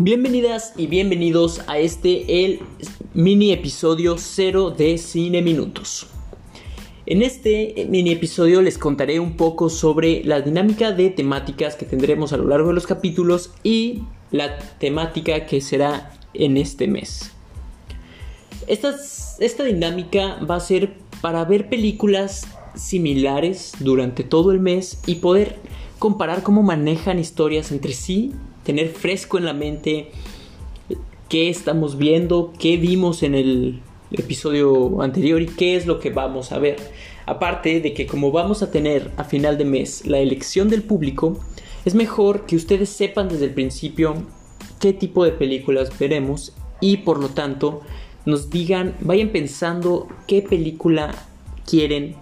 Bienvenidas y bienvenidos a este el mini episodio 0 de Cine Minutos. En este mini episodio les contaré un poco sobre la dinámica de temáticas que tendremos a lo largo de los capítulos y la temática que será en este mes. Esta, esta dinámica va a ser para ver películas similares durante todo el mes y poder comparar cómo manejan historias entre sí tener fresco en la mente qué estamos viendo, qué vimos en el episodio anterior y qué es lo que vamos a ver. Aparte de que como vamos a tener a final de mes la elección del público, es mejor que ustedes sepan desde el principio qué tipo de películas veremos y por lo tanto nos digan, vayan pensando qué película quieren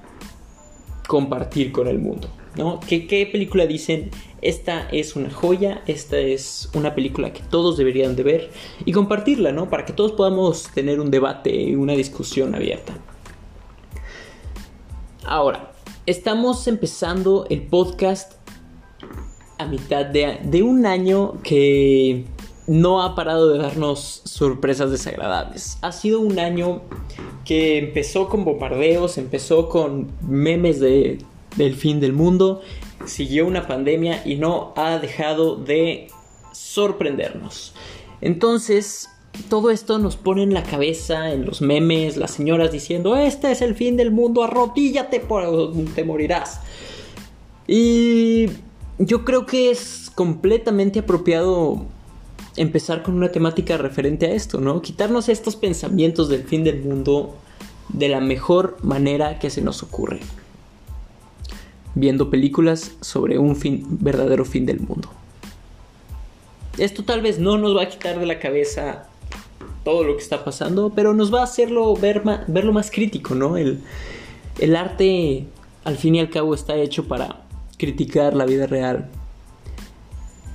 compartir con el mundo. ¿no? ¿Qué, ¿Qué película dicen? Esta es una joya, esta es una película que todos deberían de ver y compartirla, ¿no? Para que todos podamos tener un debate y una discusión abierta. Ahora, estamos empezando el podcast a mitad de, un año que no ha parado de darnos sorpresas desagradables. Ha sido un año que empezó con bombardeos, empezó con memes de del fin del mundo, siguió una pandemia y no ha dejado de sorprendernos. Entonces, todo esto nos pone en la cabeza, en los memes, las señoras diciendo, este es el fin del mundo, arrodíllate, te morirás. Y yo creo que es completamente apropiado empezar con una temática referente a esto, ¿no? Quitarnos estos pensamientos del fin del mundo de la mejor manera que se nos ocurre viendo películas sobre un fin, verdadero fin del mundo. Esto tal vez no nos va a quitar de la cabeza todo lo que está pasando, pero nos va a hacerlo ver verlo más crítico, ¿no? El, el arte, al fin y al cabo, está hecho para criticar la vida real.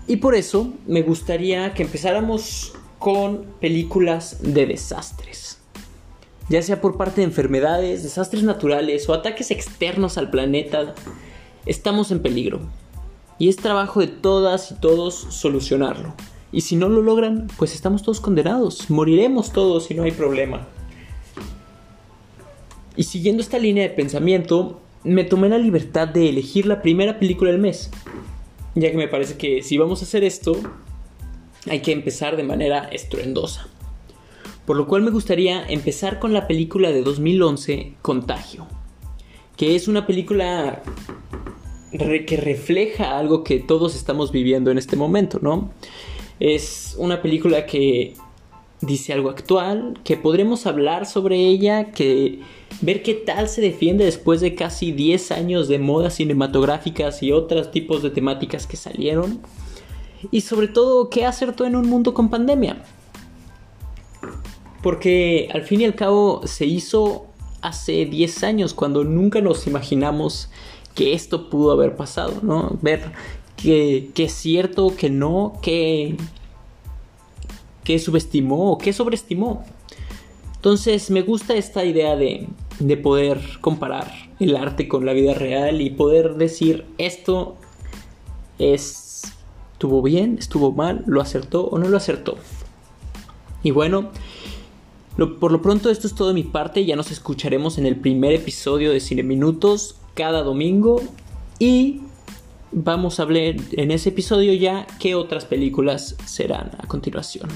Y por eso me gustaría que empezáramos con películas de desastres. Ya sea por parte de enfermedades, desastres naturales o ataques externos al planeta estamos en peligro. Y es trabajo de todas y todos solucionarlo. Y si no lo logran, pues estamos todos condenados. Moriremos todos si no hay problema. Y siguiendo esta línea de pensamiento, me tomé la libertad de elegir la primera película del mes. Ya que me parece que si vamos a hacer esto, hay que empezar de manera estruendosa. Por lo cual me gustaría empezar con la película de 2011, Contagio. Que es una película que refleja algo que todos estamos viviendo en este momento, ¿no? Es una película que dice algo actual, que podremos hablar sobre ella, que ver qué tal se defiende después de casi 10 años de modas cinematográficas y otros tipos de temáticas que salieron. Y sobre todo, qué acertó en un mundo con pandemia. Porque al fin y al cabo se hizo hace 10 años cuando nunca nos imaginamos que esto pudo haber pasado, ¿no? Ver que, es cierto, que no, que, que subestimó o que sobreestimó. Entonces me gusta esta idea de, de poder comparar el arte con la vida real y poder decir esto es, estuvo bien, estuvo mal, lo acertó o no lo acertó. Y bueno, por lo pronto esto es todo de mi parte, ya nos escucharemos en el primer episodio de Cine Minutos cada domingo y vamos a hablar en ese episodio ya qué otras películas serán a continuación.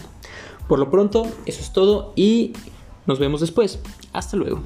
Por lo pronto, eso es todo y nos vemos después. Hasta luego.